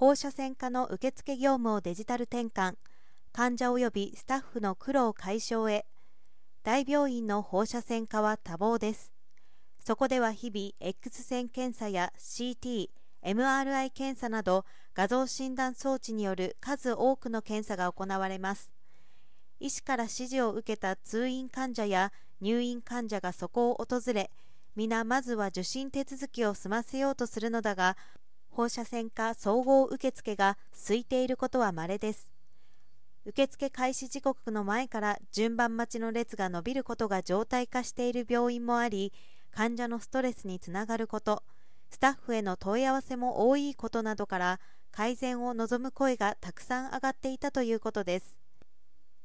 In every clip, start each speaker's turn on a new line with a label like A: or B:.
A: 放射線科の受付業務をデジタル転換患者及びスタッフの苦労解消へ大病院の放射線科は多忙です。そこでは日々 X 線検査や CT、MRI 検査など画像診断装置による数多くの検査が行われます。医師から指示を受けた通院患者や入院患者がそこを訪れ皆まずは受診手続きを済ませようとするのだが放射線科総合受付が空いていることは稀です。受付開始時刻の前から順番待ちの列が伸びることが常態化している病院もあり患者のストレスにつながることスタッフへの問い合わせも多いことなどから改善を望む声がたくさん上がっていたということです。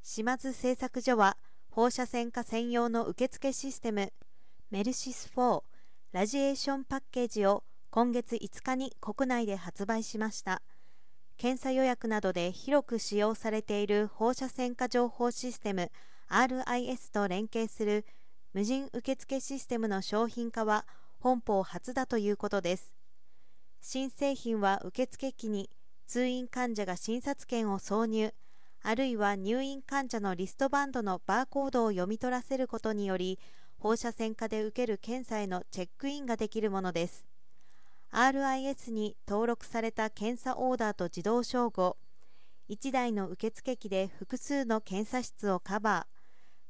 A: 島津製作所は放射線科専用の受付システムメルシス4ラジエーションパッケージを今月5日に国内で発売しました。検査予約などで広く使用されている放射線科情報システム RIS と連携する無人受付システムの商品化は本邦初だということです。新製品は受付機に通院患者が診察券を挿入あるいは入院患者のリストバンドのバーコードを読み取らせることにより放射線科で受ける検査へのチェックインができるものです。RIS に登録された検査オーダーと自動照合。1台の受付機で複数の検査室をカバ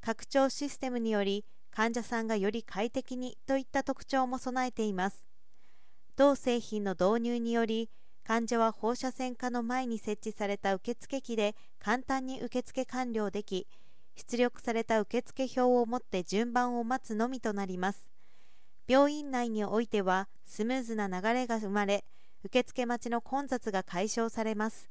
A: ー。拡張システムにより患者さんがより快適にといった特徴も備えています。同製品の導入により患者は放射線科の前に設置された受付機で簡単に受付完了でき出力された受付表を持って順番を待つのみとなります。病院内においてはスムーズな流れが生まれ受付待ちの混雑が解消されます。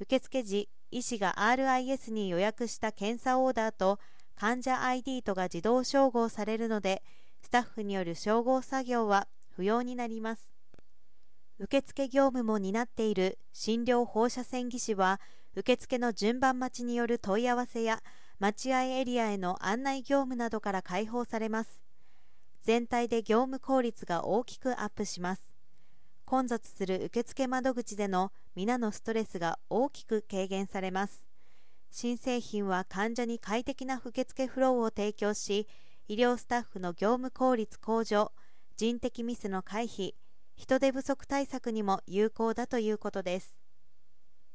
A: 受付時医師が RIS に予約した検査オーダーと患者 ID とが自動照合されるのでスタッフによる照合作業は不要になります。受付業務も担っている診療放射線技師は受付の順番待ちによる問い合わせや待合エリアへの案内業務などから解放されます。全体で業務効率が大きくアップします。混雑する受付窓口での皆のストレスが大きく軽減されます。新製品は患者に快適な受付フローを提供し医療スタッフの業務効率向上人的ミスの回避人手不足対策にも有効だということです。